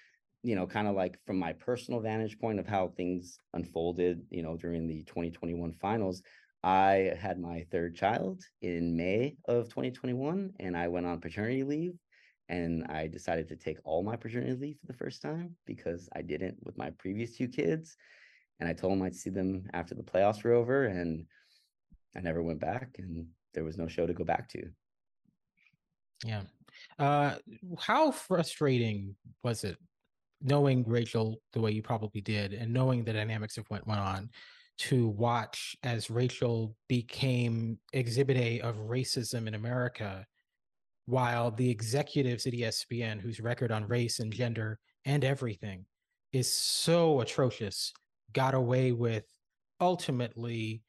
you know kind of like from my personal vantage point of how things unfolded, you know, during the 2021 finals. I had my third child in May of 2021, and I went on paternity leave and I decided to take all my paternity leave for the first time because I didn't with my previous two kids. And I told them I'd see them after the playoffs were over, and I never went back, and there was no show to go back to. Yeah. Uh, how frustrating was it knowing Rachel the way you probably did, and knowing the dynamics of what went on? To watch as Rachel became exhibit A of racism in America while the executives at ESPN, whose record on race and gender and everything is so atrocious, got away with ultimately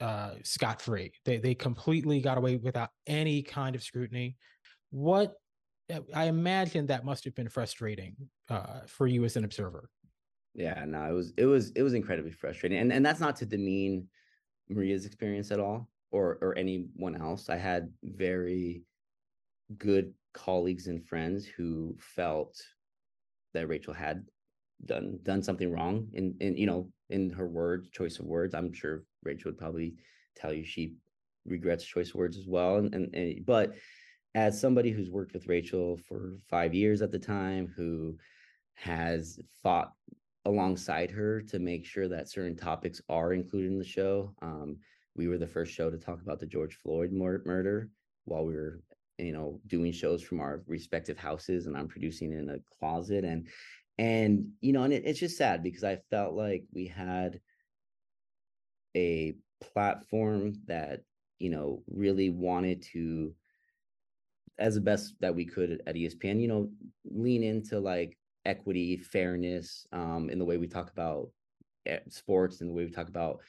uh, scot free. They they completely got away without any kind of scrutiny. What I imagine that must have been frustrating uh, for you as an observer. Yeah, no, it was it was it was incredibly frustrating, and and that's not to demean Maria's experience at all, or or anyone else. I had very good colleagues and friends who felt that Rachel had done done something wrong in in you know in her words choice of words i'm sure rachel would probably tell you she regrets choice of words as well and, and, and but as somebody who's worked with rachel for five years at the time who has fought alongside her to make sure that certain topics are included in the show um, we were the first show to talk about the george floyd murder while we were you know doing shows from our respective houses and i'm producing in a closet and and you know and it, it's just sad because i felt like we had a platform that you know really wanted to as the best that we could at espn you know lean into like equity fairness um in the way we talk about eh, sports and the way we talk about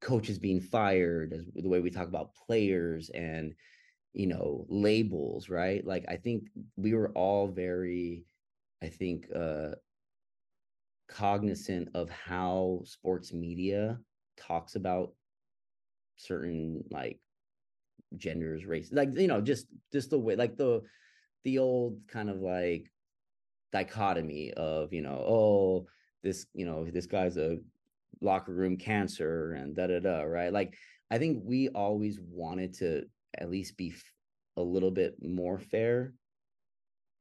coaches being fired as the way we talk about players and you know labels right? Like i think we were all very i think uh cognizant of how sports media talks about certain like genders race like you know just just the way like the the old kind of like dichotomy of you know oh this you know this guy's a locker room cancer and da da da right? Like i think we always wanted to at least be a little bit more fair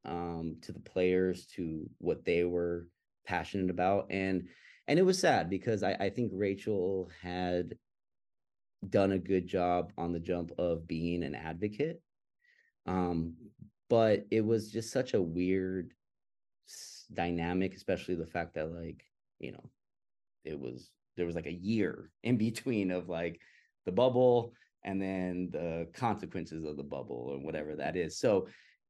um, to the players, to what they were passionate about, and and it was sad because I, I think Rachel had done a good job on the jump of being an advocate, um, but it was just such a weird dynamic, especially the fact that like you know it was there was like a year in between of like the bubble and then the consequences of the bubble or whatever that is. So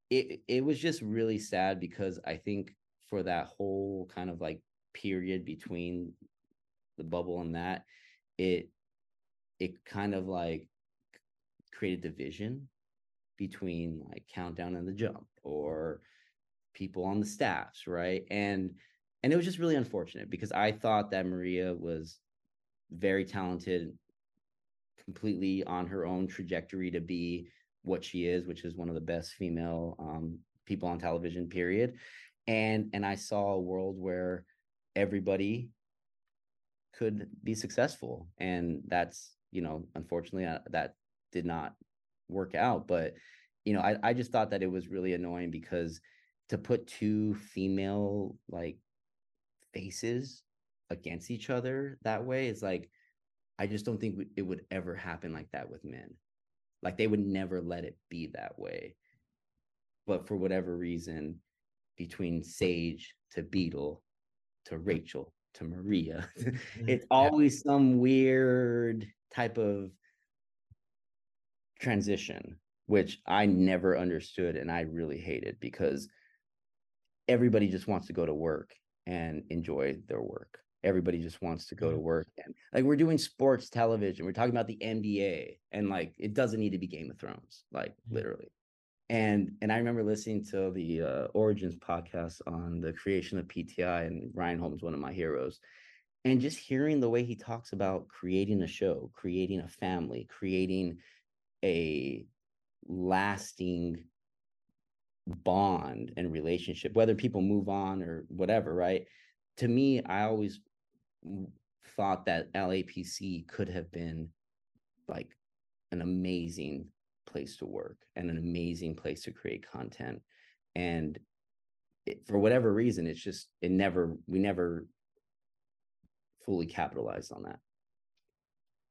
it it was just really sad because I think for that whole kind of like period between the bubble and that, it it kind of like created division between like countdown and the jump or people on the staffs, right? And and it was just really unfortunate because I thought that Maria was very talented completely on her own trajectory to be what she is, which is one of the best female um, people on television. Period. And and I saw a world where everybody could be successful, and that's you know unfortunately uh, that did not work out. But you know I I just thought that it was really annoying because to put two female like faces against each other that way is like I just don't think it would ever happen like that with men. Like they would never let it be that way. But for whatever reason, between Sage to Beadle to Rachel to Maria, mm-hmm. it's always some weird type of transition, which I never understood and I really hated because everybody just wants to go to work and enjoy their work. Everybody just wants to go to work and like we're doing sports television we're talking about the nba and like it doesn't need to be game of thrones like literally. And and I remember listening to the uh, Origins podcast on the creation of PTI, and Ryan Holmes, one of my heroes, and just hearing the way he talks about creating a show, creating a family, creating a lasting bond and relationship, whether people move on or whatever, right? To me, I always thought that LAPC could have been like an amazing place to work and an amazing place to create content. And it, for whatever reason, it's just, it never, we never fully capitalized on that.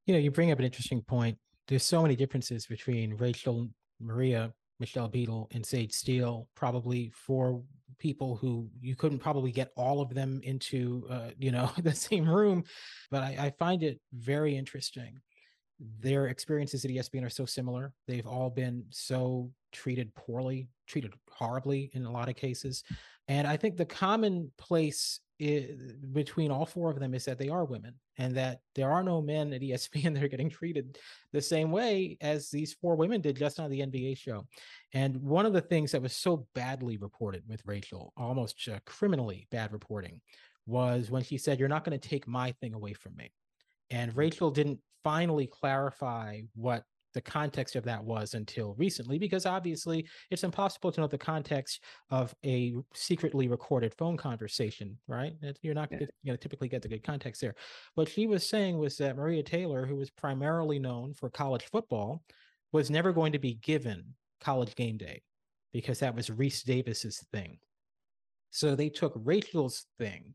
You know, you bring up an interesting point. There's so many differences between Rachel, Maria, Michelle Beadle, and Sage Steele, probably for people who you couldn't probably get all of them into, uh, you know, the same room. But I, I find it very interesting their experiences at ESPN are so similar. They've all been so treated poorly, treated horribly in a lot of cases. And I think the common place is, between all four of them is that they are women and that there are no men at ESPN that are getting treated the same way as these four women did just on the NBA show. And one of the things that was so badly reported with Rachel, almost uh, criminally bad reporting, was when she said, You're not going to take my thing away from me. And Rachel didn't finally clarify what the context of that was until recently, because obviously it's impossible to know the context of a secretly recorded phone conversation, right? You're not going to typically get the good context there. What she was saying was that Maria Taylor, who was primarily known for college football, was never going to be given college game day because that was Rece Davis's thing. So they took Rachel's thing,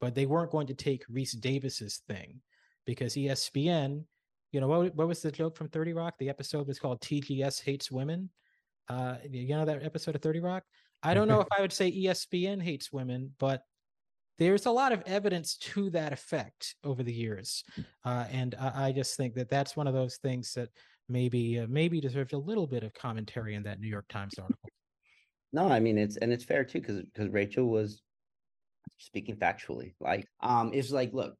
but they weren't going to take Rece Davis's thing because ESPN, you know, what, what was the joke from 30 Rock? The episode was called TGS Hates Women. Uh, you know that episode of 30 Rock? I don't know if I would say ESPN hates women, but there's a lot of evidence to that effect over the years. Uh, and I, I, just think that that's one of those things that maybe uh, maybe deserves a little bit of commentary in that New York Times article. No, I mean it's and it's fair too because because Rachel was speaking factually. Like um, it's like look,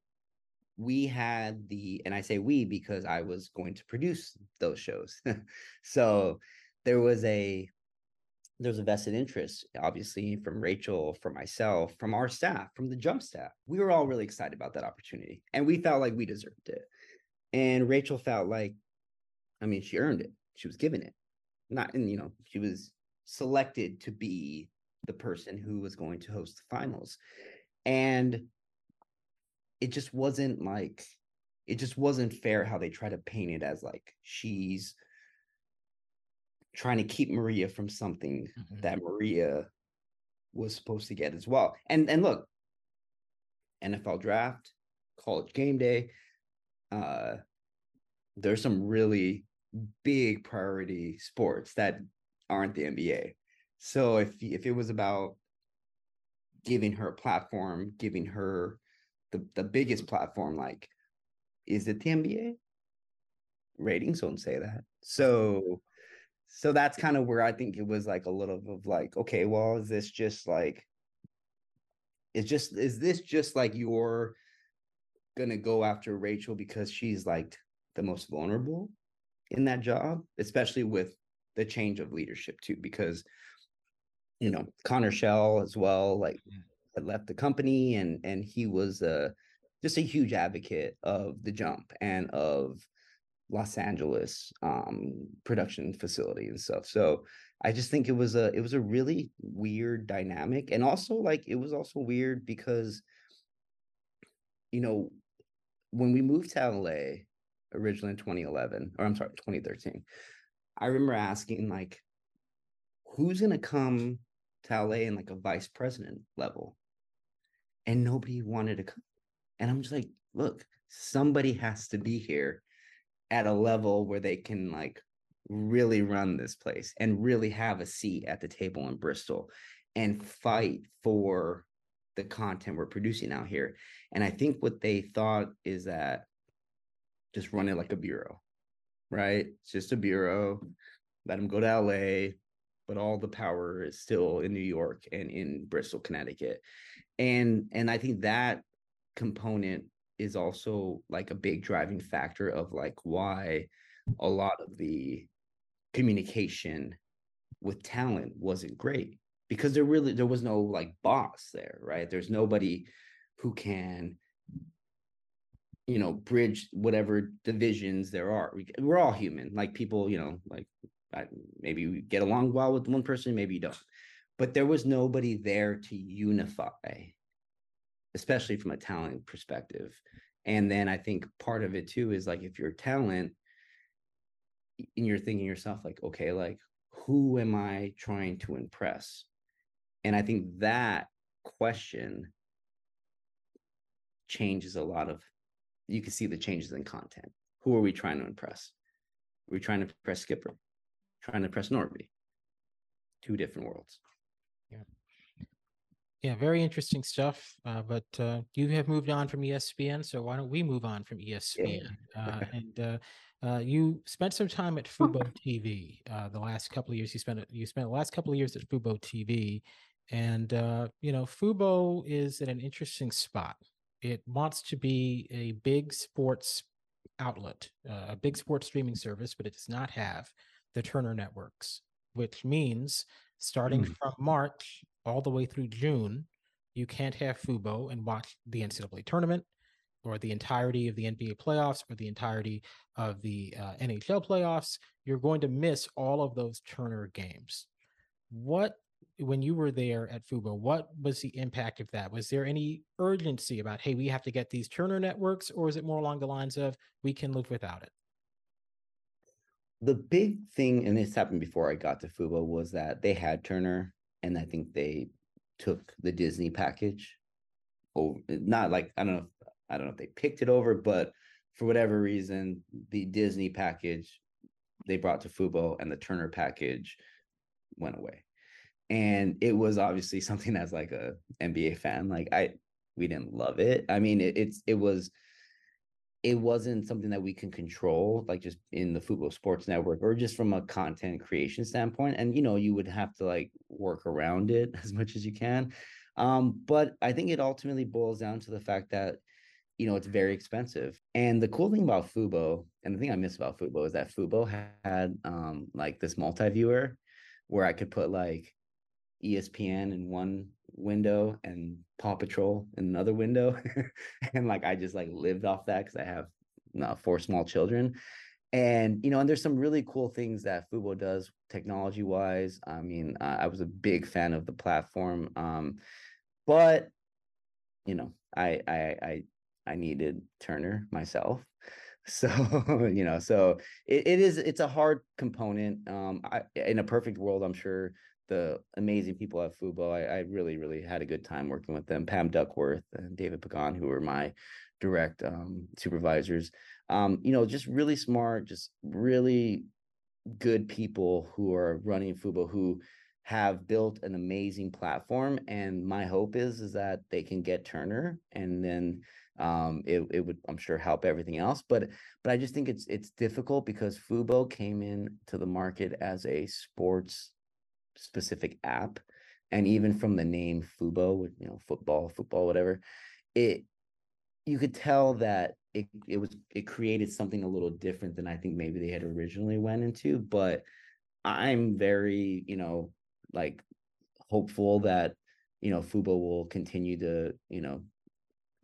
we had the and i say we because i was going to produce those shows. So there was a there was a vested interest obviously from rachel from myself from our staff from the jump staff. We were all really excited about that opportunity and we felt like we deserved it. And rachel felt like i mean she earned it. She was given it. Not and you know she was selected to be the person who was going to host the finals. And it just wasn't like it just wasn't fair how they try to paint it as like she's trying to keep Maria from something mm-hmm. that Maria was supposed to get as well. And and look, NFL draft, college game day, uh there's some really big priority sports that aren't the NBA. So if if it was about giving her a platform, giving her the, the biggest platform like is it the nba ratings don't say that. So so that's kind of where i think it was like a little of like okay well is this just like is just is this just like you're gonna go after rachel because she's like the most vulnerable in that job especially with the change of leadership too because you know connor shell as well like had left the company and and he was uh, just a huge advocate of the jump and of Los Angeles um, production facility and stuff. So I just think it was a it was a really weird dynamic, and also like it was also weird because you know when we moved to LA originally in 2011 or I'm sorry 2013, I remember asking like who's gonna come to LA in like a vice president level and nobody wanted to come. And I'm just like, look, somebody has to be here at a level where they can like really run this place and really have a seat at the table in Bristol and fight for the content we're producing out here. And I think what they thought is that just run it like a bureau, right? It's just a bureau. Let them go to LA, but all the power is still in New York and in Bristol, Connecticut and and i think that component is also like a big driving factor of like why a lot of the communication with talent wasn't great. Because there really there was no like boss there, right? There's nobody who can you know bridge whatever divisions there are. We, we're all human. Like people you know like maybe we get along well with one person maybe you don't but there was nobody there to unify especially from a talent perspective. And then i think part of it too is like if you're talent and you're thinking yourself like okay like who am i trying to impress? And i think that question changes a lot of you can see the changes in content. Who are we trying to impress? Are we trying to impress skipper trying to impress norby. Two different worlds yeah very interesting stuff uh, but uh, you have moved on from espn so why don't we move on from espn uh, and uh, uh, you spent some time at Fubo TV uh, the last couple of years. You spent you spent the last couple of years at Fubo TV, and you know Fubo is at an interesting spot it wants to be a big sports outlet, uh, a big sports streaming service, but it does not have the Turner networks, which means starting mm. from March all the way through June, you can't have Fubo and watch the NCAA tournament or the entirety of the NBA playoffs or the entirety of the uh, NHL playoffs. You're going to miss all of those Turner games. What when you were there at Fubo, what was the impact of that? Was there any urgency about, hey, we have to get these Turner networks, or is it more along the lines of we can live without it? The big thing, and this happened before I got to Fubo, was that they had Turner, and I think they took the Disney package. Oh, not like I don't know, if, I don't know if they picked it over, but for whatever reason, the Disney package they brought to Fubo and the Turner package went away and it was obviously something that's like a NBA fan. Like I, we didn't love it. I mean, it, it's it was, it wasn't something that we can control, like just in the Fubo Sports Network or just from a content creation standpoint. And you know, you would have to like work around it as much as you can. Um, but I think it ultimately boils down to the fact that you know it's very expensive. And the cool thing about Fubo, and the thing I miss about Fubo is that Fubo had um like this multi-viewer where I could put like ESPN in one window and Paw Patrol in another window. and like I just like lived off that because I have uh, four small children. And you know, and there's some really cool things that Fubo does technology wise. I mean, uh, I was a big fan of the platform, um, but you know, I I I I needed Turner myself, so you know so it, it is it's a hard component um I, in a perfect world i'm sure the amazing people at Fubo. I, I, really, really had a good time working with them. Pam Duckworth and David Pagan, who were my direct um, supervisors. Um, you know, just really smart, just really good people who are running Fubo who have built an amazing platform. And my hope is is that they can get Turner and then um it, it would i'm sure help everything else but but i just think it's it's difficult because fubo came in to the market as a sports specific app and even from the name fubo you know football football whatever it you could tell that it it was it created something a little different than i think maybe they had originally went into but i'm very you know like hopeful that you know fubo will continue to you know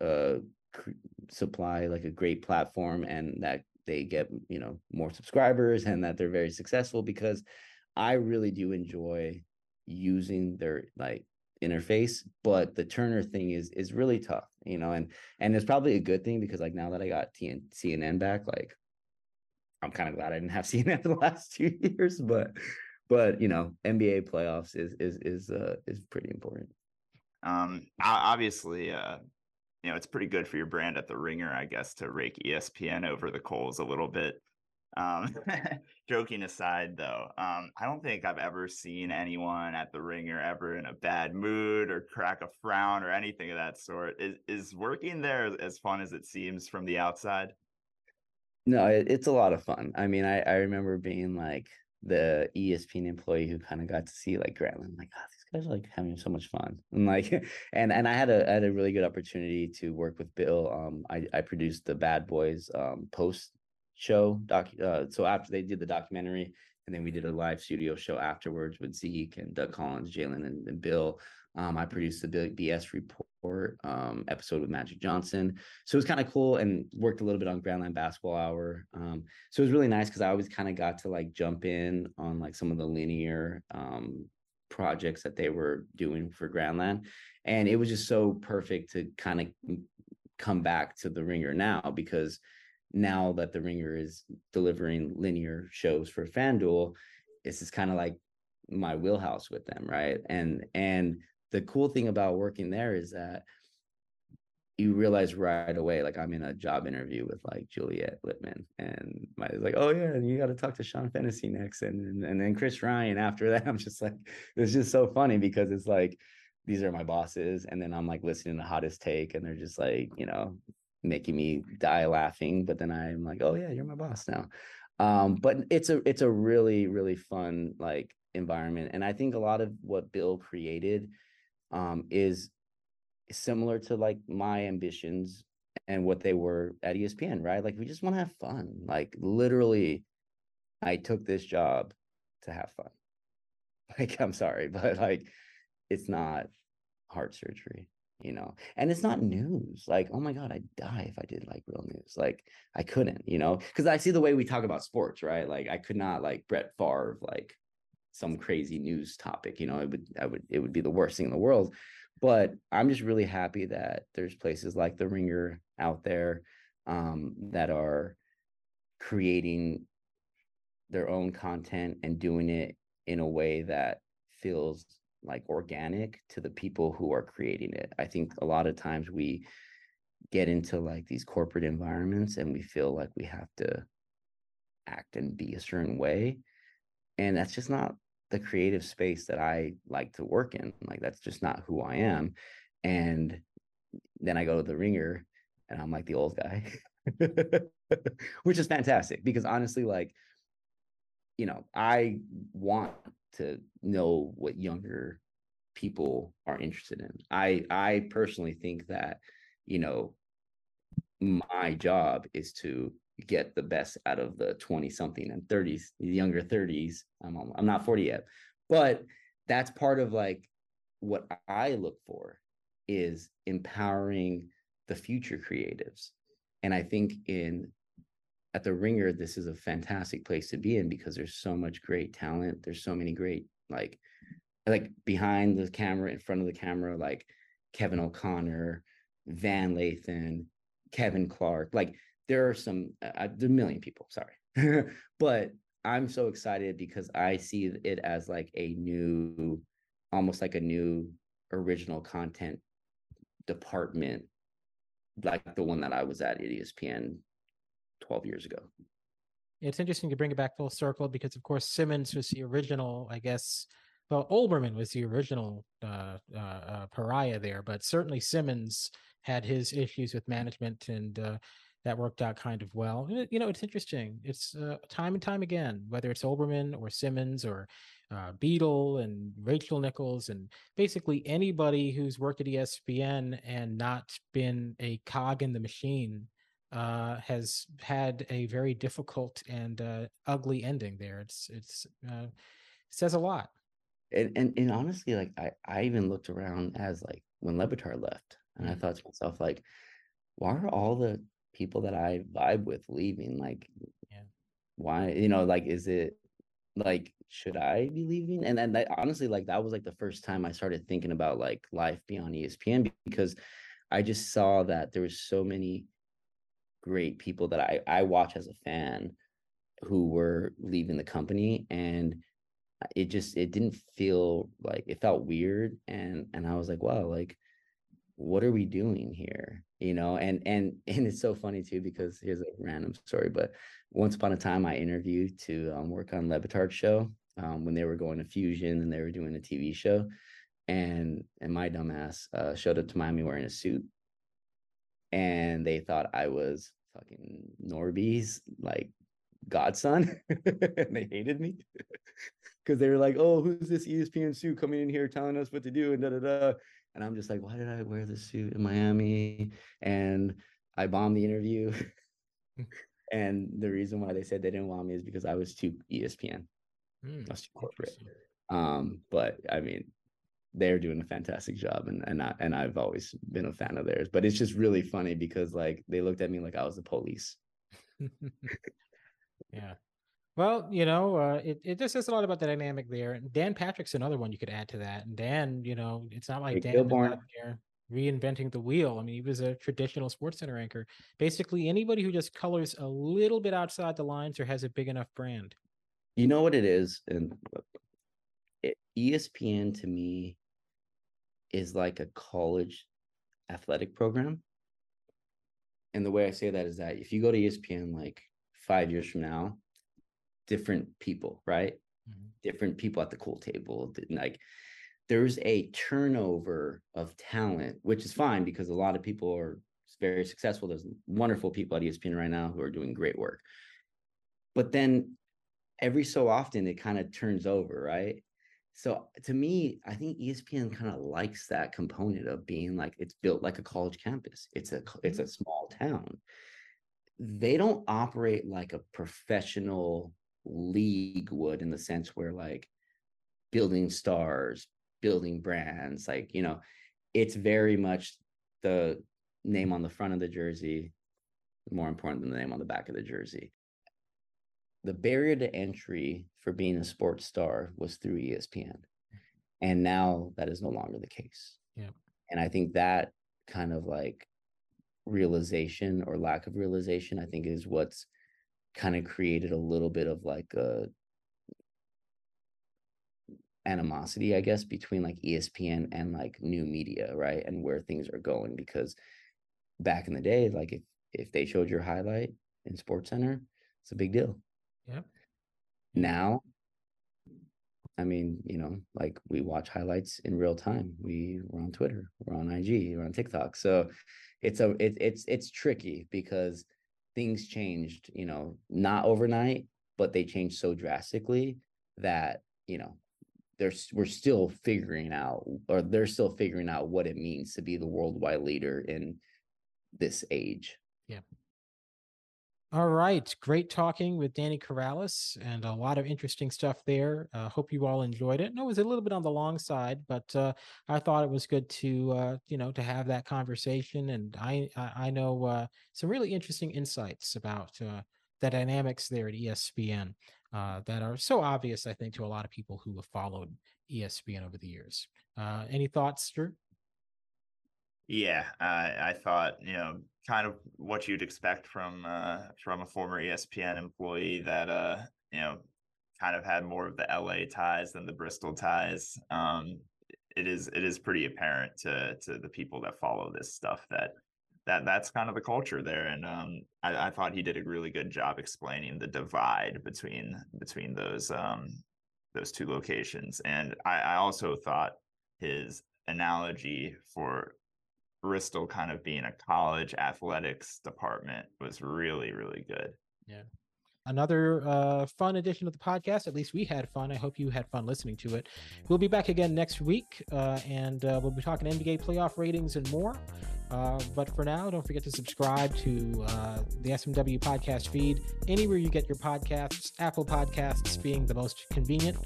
uh cr- supply like a great platform and that they get you know more subscribers and that they're very successful because I really do enjoy using their like interface but the turner thing is is really tough you know and and it's probably a good thing because like now that i got TN, cnn back like i'm kind of glad i didn't have cnn the last two years but but you know nba playoffs is is is uh is pretty important. Um obviously uh you know it's pretty good for your brand at the ringer i guess to rake espn over the coals a little bit um, joking aside, though, um, I don't think I've ever seen anyone at the ringer ever in a bad mood or crack a frown or anything of that sort. Is is working there as fun as it seems from the outside? No, it, it's a lot of fun. I mean, I I remember being like the ESPN employee who kind of got to see like Grantland, like, oh, these guys are like having so much fun. And like, and and I had a I had a really good opportunity to work with Bill. Um, I I produced the Bad Boys um post show doc uh, so after they did the documentary and then we did a live studio show afterwards with Zeke and Doug Collins, Jalen, and, and Bill. Um, I produced the BS report um, episode with Magic Johnson, so it was kind of cool and worked a little bit on Grantland Basketball Hour. Um, so it was really nice because I always kind of got to like jump in on like some of the linear um, projects that they were doing for Grantland, and it was just so perfect to kind of come back to the Ringer now because now that the Ringer is delivering linear shows for FanDuel, this is kind of like my wheelhouse with them, right? And and the cool thing about working there is that you realize right away, like I'm in a job interview with like Juliet Litman, and my like, oh yeah, and you got to talk to Sean Fennessy next, and, and and then Chris Ryan after that. I'm just like, it's just so funny because it's like these are my bosses, and then I'm like listening to the Hottest Take, and they're just like, you know, making me die laughing. But then I'm like, oh yeah, you're my boss now. Um, but it's a it's a really really fun like environment, and I think a lot of what Bill created um, is similar to like my ambitions and what they were at ESPN, right? Like we just want to have fun. Like literally, I took this job to have fun. Like I'm sorry, but like it's not heart surgery, you know. And it's not news. Like, oh my god, I'd die if I did like real news. Like I couldn't, you know, because I see the way we talk about sports, right? Like I could not like Brett Favre like some crazy news topic, you know, it would I would it would be the worst thing in the world. But I'm just really happy that there's places like the Ringer out there um, that are creating their own content and doing it in a way that feels like organic to the people who are creating it. I think a lot of times we get into like these corporate environments and we feel like we have to act and be a certain way. And that's just not the creative space that I like to work in. Like that's just not who I am. And then I go to the ringer and I'm like the old guy, which is fantastic because honestly, like, you know, I want to know what younger people are interested in. I I personally think that, you know, my job is to get the best out of the 20 something and 30s the younger 30s i'm i'm not 40 yet but that's part of like what i look for is empowering the future creatives and i think in at the ringer this is a fantastic place to be in because there's so much great talent there's so many great like like behind the camera in front of the camera like kevin o'connor van lathan kevin clark like there are some uh, are a million people sorry. But i'm so excited because i see it as like a new almost like a new original content department like the one that i was at at espn 12 years ago it's interesting to bring it back full circle because of course simmons was the original i guess well olbermann was the original uh, uh, uh, pariah there but certainly simmons had his issues with management and uh, that worked out kind of well. You know, it's interesting. It's uh, time and time again, whether it's Olbermann or Simmons or uh, Beadle and Rachel Nichols and basically anybody who's worked at ESPN and not been a cog in the machine uh, has had a very difficult and uh, ugly ending there. It's it's uh, it says a lot. And, and and honestly, like I I even looked around as like when Le Batard left, and I mm-hmm. thought to myself like, why are all the people that I vibe with leaving. Like, yeah. why, you know, like, is it like, should I be leaving? And then that, honestly, like, that was like the first time I started thinking about like life beyond ESPN because I just saw that there was so many great people that I, I watch as a fan who were leaving the company and it just it didn't feel like it felt weird and and I was like wow like what are we doing here? You know and and and it's so funny too because here's a random story but once upon a time i interviewed to um, work on Le show um, when they were going to fusion and they were doing a tv show and and my dumbass uh, showed up to miami wearing a suit and they thought i was fucking norby's like godson and they hated me because they were like oh who's this espn suit coming in here telling us what to do and da da da and I'm just like, why did I wear this suit in Miami? And I bombed the interview. and the reason why they said they didn't want me is because I was too ESPN. Mm, That's corporate. Um, but I mean, they're doing a fantastic job and and I, and I've always been a fan of theirs. But it's just really funny because like they looked at me like I was the police. yeah. Well, you know, uh, it, it just says a lot about the dynamic there. And Dan Patrick's another one you could add to that. And Dan, you know, it's not like Dan out there reinventing the wheel. I mean, he was a traditional sports center anchor. Basically, anybody who just colors a little bit outside the lines or has a big enough brand. You know what it is? And it, ESPN to me is like a college athletic program. And the way I say that is that if you go to ESPN like five years from now, different people, right? Mm-hmm. Different people at the cool table. Like there's a turnover of talent, which is fine because a lot of people are very successful. There's wonderful people at ESPN right now who are doing great work. But then every so often it kind of turns over, right? So to me, I think ESPN kind of likes that component of being like it's built like a college campus. It's a it's a mm-hmm. small town. They don't operate like a professional league would in the sense where like building stars, building brands, like you know, it's very much the name on the front of the jersey more important than the name on the back of the jersey the barrier to entry for being a sports star was through ESPN. And now that is no longer the case. Yeah. And I think that kind of like realization or lack of realization, I think is what's kind of created a little bit of like a animosity, I guess, between like ESPN and like new media, right? And where things are going. Because back in the day, like if if they showed your highlight in Sports Center, it's a big deal. Yep. Now, I mean, you know, like we watch highlights in real time. We we're on Twitter, we're on IG, we're on TikTok. So it's a it, it's it's tricky because things changed, you know, not overnight, but they changed so drastically that, you know, there's we're still figuring out or they're still figuring out what it means to be the worldwide leader in this age. Yeah. All right. Great talking with Danny Corrales and a lot of interesting stuff there. Uh, hope you all enjoyed it. No, it was a little bit on the long side, but uh, I thought it was good to, uh, you know, to have that conversation. And I, I, know uh, some really interesting insights about uh, the dynamics there at ESPN uh, that are so obvious, I think, to a lot of people who have followed ESPN over the years. any thoughts, Drew? Yeah, I thought you know kind of what you'd expect from uh, from a former ESPN employee that uh, you know kind of had more of the LA ties than the Bristol ties. Um, it is it is pretty apparent to to the people that follow this stuff that that that's kind of the culture there, and um, I, I, thought he did a really good job explaining the divide between between those um, those two locations, and I, I also thought his analogy for Bristol kind of being a college athletics department was really, really good. Yeah. Another uh, fun edition of the podcast. At least we had fun. I hope you had fun listening to it. We'll be back again next week, uh, and uh, we'll be talking NBA playoff ratings and more. Uh, but for now, don't forget to subscribe to uh, the SMW podcast feed anywhere you get your podcasts, Apple Podcasts being the most convenient.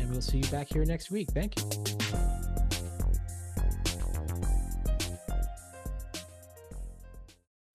And we'll see you back here next week. Thank you.